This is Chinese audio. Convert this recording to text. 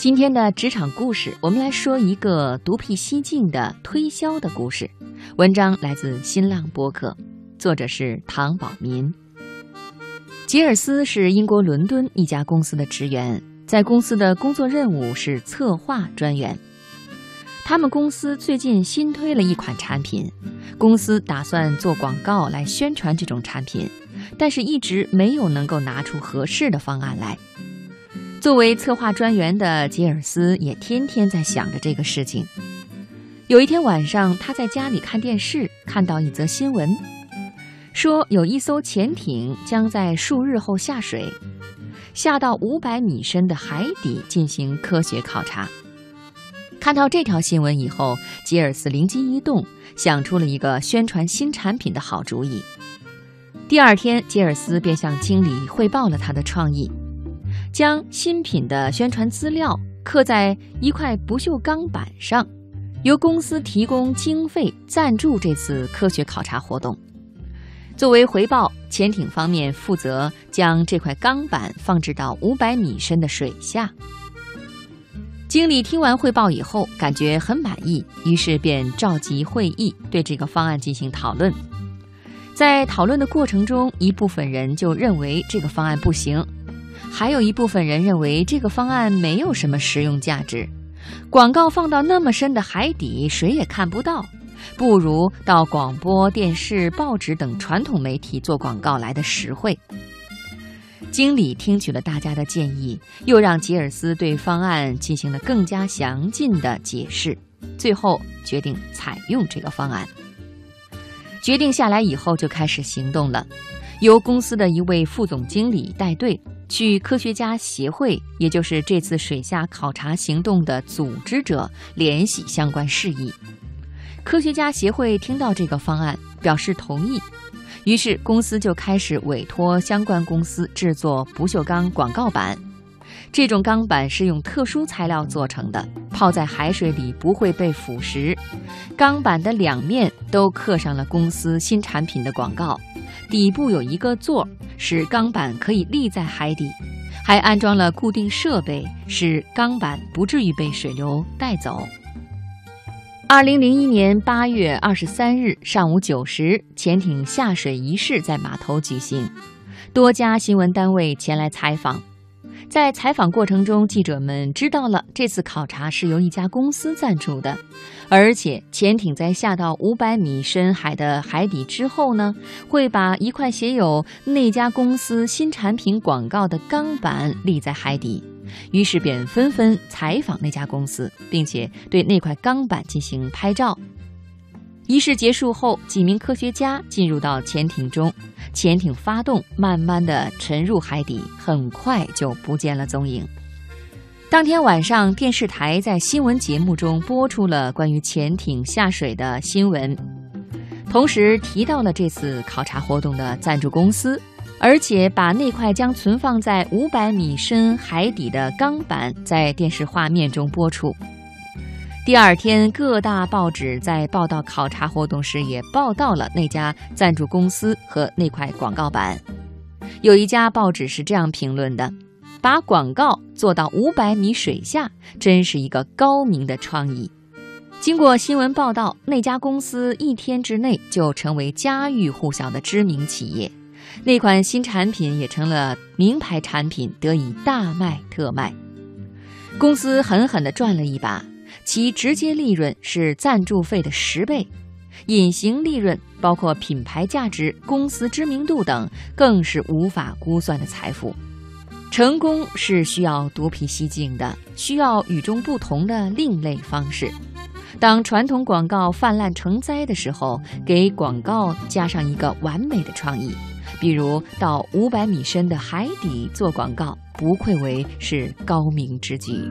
今天的职场故事，我们来说一个独辟蹊径的推销的故事。文章来自新浪播客，作者是唐宝民。吉尔斯是英国伦敦一家公司的职员，在公司的工作任务是策划专员。他们公司最近新推了一款产品，公司打算做广告来宣传这种产品，但是一直没有能够拿出合适的方案来。作为策划专员的吉尔斯也天天在想着这个事情。有一天晚上，他在家里看电视，看到一则新闻，说有一艘潜艇将在数日后下水，下到五百米深的海底进行科学考察。看到这条新闻以后，吉尔斯灵机一动，想出了一个宣传新产品的好主意。第二天，吉尔斯便向经理汇报了他的创意。将新品的宣传资料刻在一块不锈钢板上，由公司提供经费赞助这次科学考察活动。作为回报，潜艇方面负责将这块钢板放置到五百米深的水下。经理听完汇报以后，感觉很满意，于是便召集会议，对这个方案进行讨论。在讨论的过程中，一部分人就认为这个方案不行。还有一部分人认为这个方案没有什么实用价值，广告放到那么深的海底，谁也看不到，不如到广播电视、报纸等传统媒体做广告来的实惠。经理听取了大家的建议，又让吉尔斯对方案进行了更加详尽的解释，最后决定采用这个方案。决定下来以后，就开始行动了，由公司的一位副总经理带队。去科学家协会，也就是这次水下考察行动的组织者联系相关事宜。科学家协会听到这个方案，表示同意。于是公司就开始委托相关公司制作不锈钢广告板。这种钢板是用特殊材料做成的，泡在海水里不会被腐蚀。钢板的两面都刻上了公司新产品的广告。底部有一个座，使钢板可以立在海底，还安装了固定设备，使钢板不至于被水流带走。二零零一年八月二十三日上午九时，潜艇下水仪式在码头举行，多家新闻单位前来采访。在采访过程中，记者们知道了这次考察是由一家公司赞助的，而且潜艇在下到五百米深海的海底之后呢，会把一块写有那家公司新产品广告的钢板立在海底。于是便纷纷采访那家公司，并且对那块钢板进行拍照。仪式结束后，几名科学家进入到潜艇中，潜艇发动，慢慢的沉入海底，很快就不见了踪影。当天晚上，电视台在新闻节目中播出了关于潜艇下水的新闻，同时提到了这次考察活动的赞助公司，而且把那块将存放在五百米深海底的钢板在电视画面中播出。第二天，各大报纸在报道考察活动时，也报道了那家赞助公司和那块广告板。有一家报纸是这样评论的：“把广告做到五百米水下，真是一个高明的创意。”经过新闻报道，那家公司一天之内就成为家喻户晓的知名企业，那款新产品也成了名牌产品，得以大卖特卖。公司狠狠地赚了一把。其直接利润是赞助费的十倍，隐形利润包括品牌价值、公司知名度等，更是无法估算的财富。成功是需要独辟蹊径的，需要与众不同的另类方式。当传统广告泛滥成灾的时候，给广告加上一个完美的创意，比如到五百米深的海底做广告，不愧为是高明之举。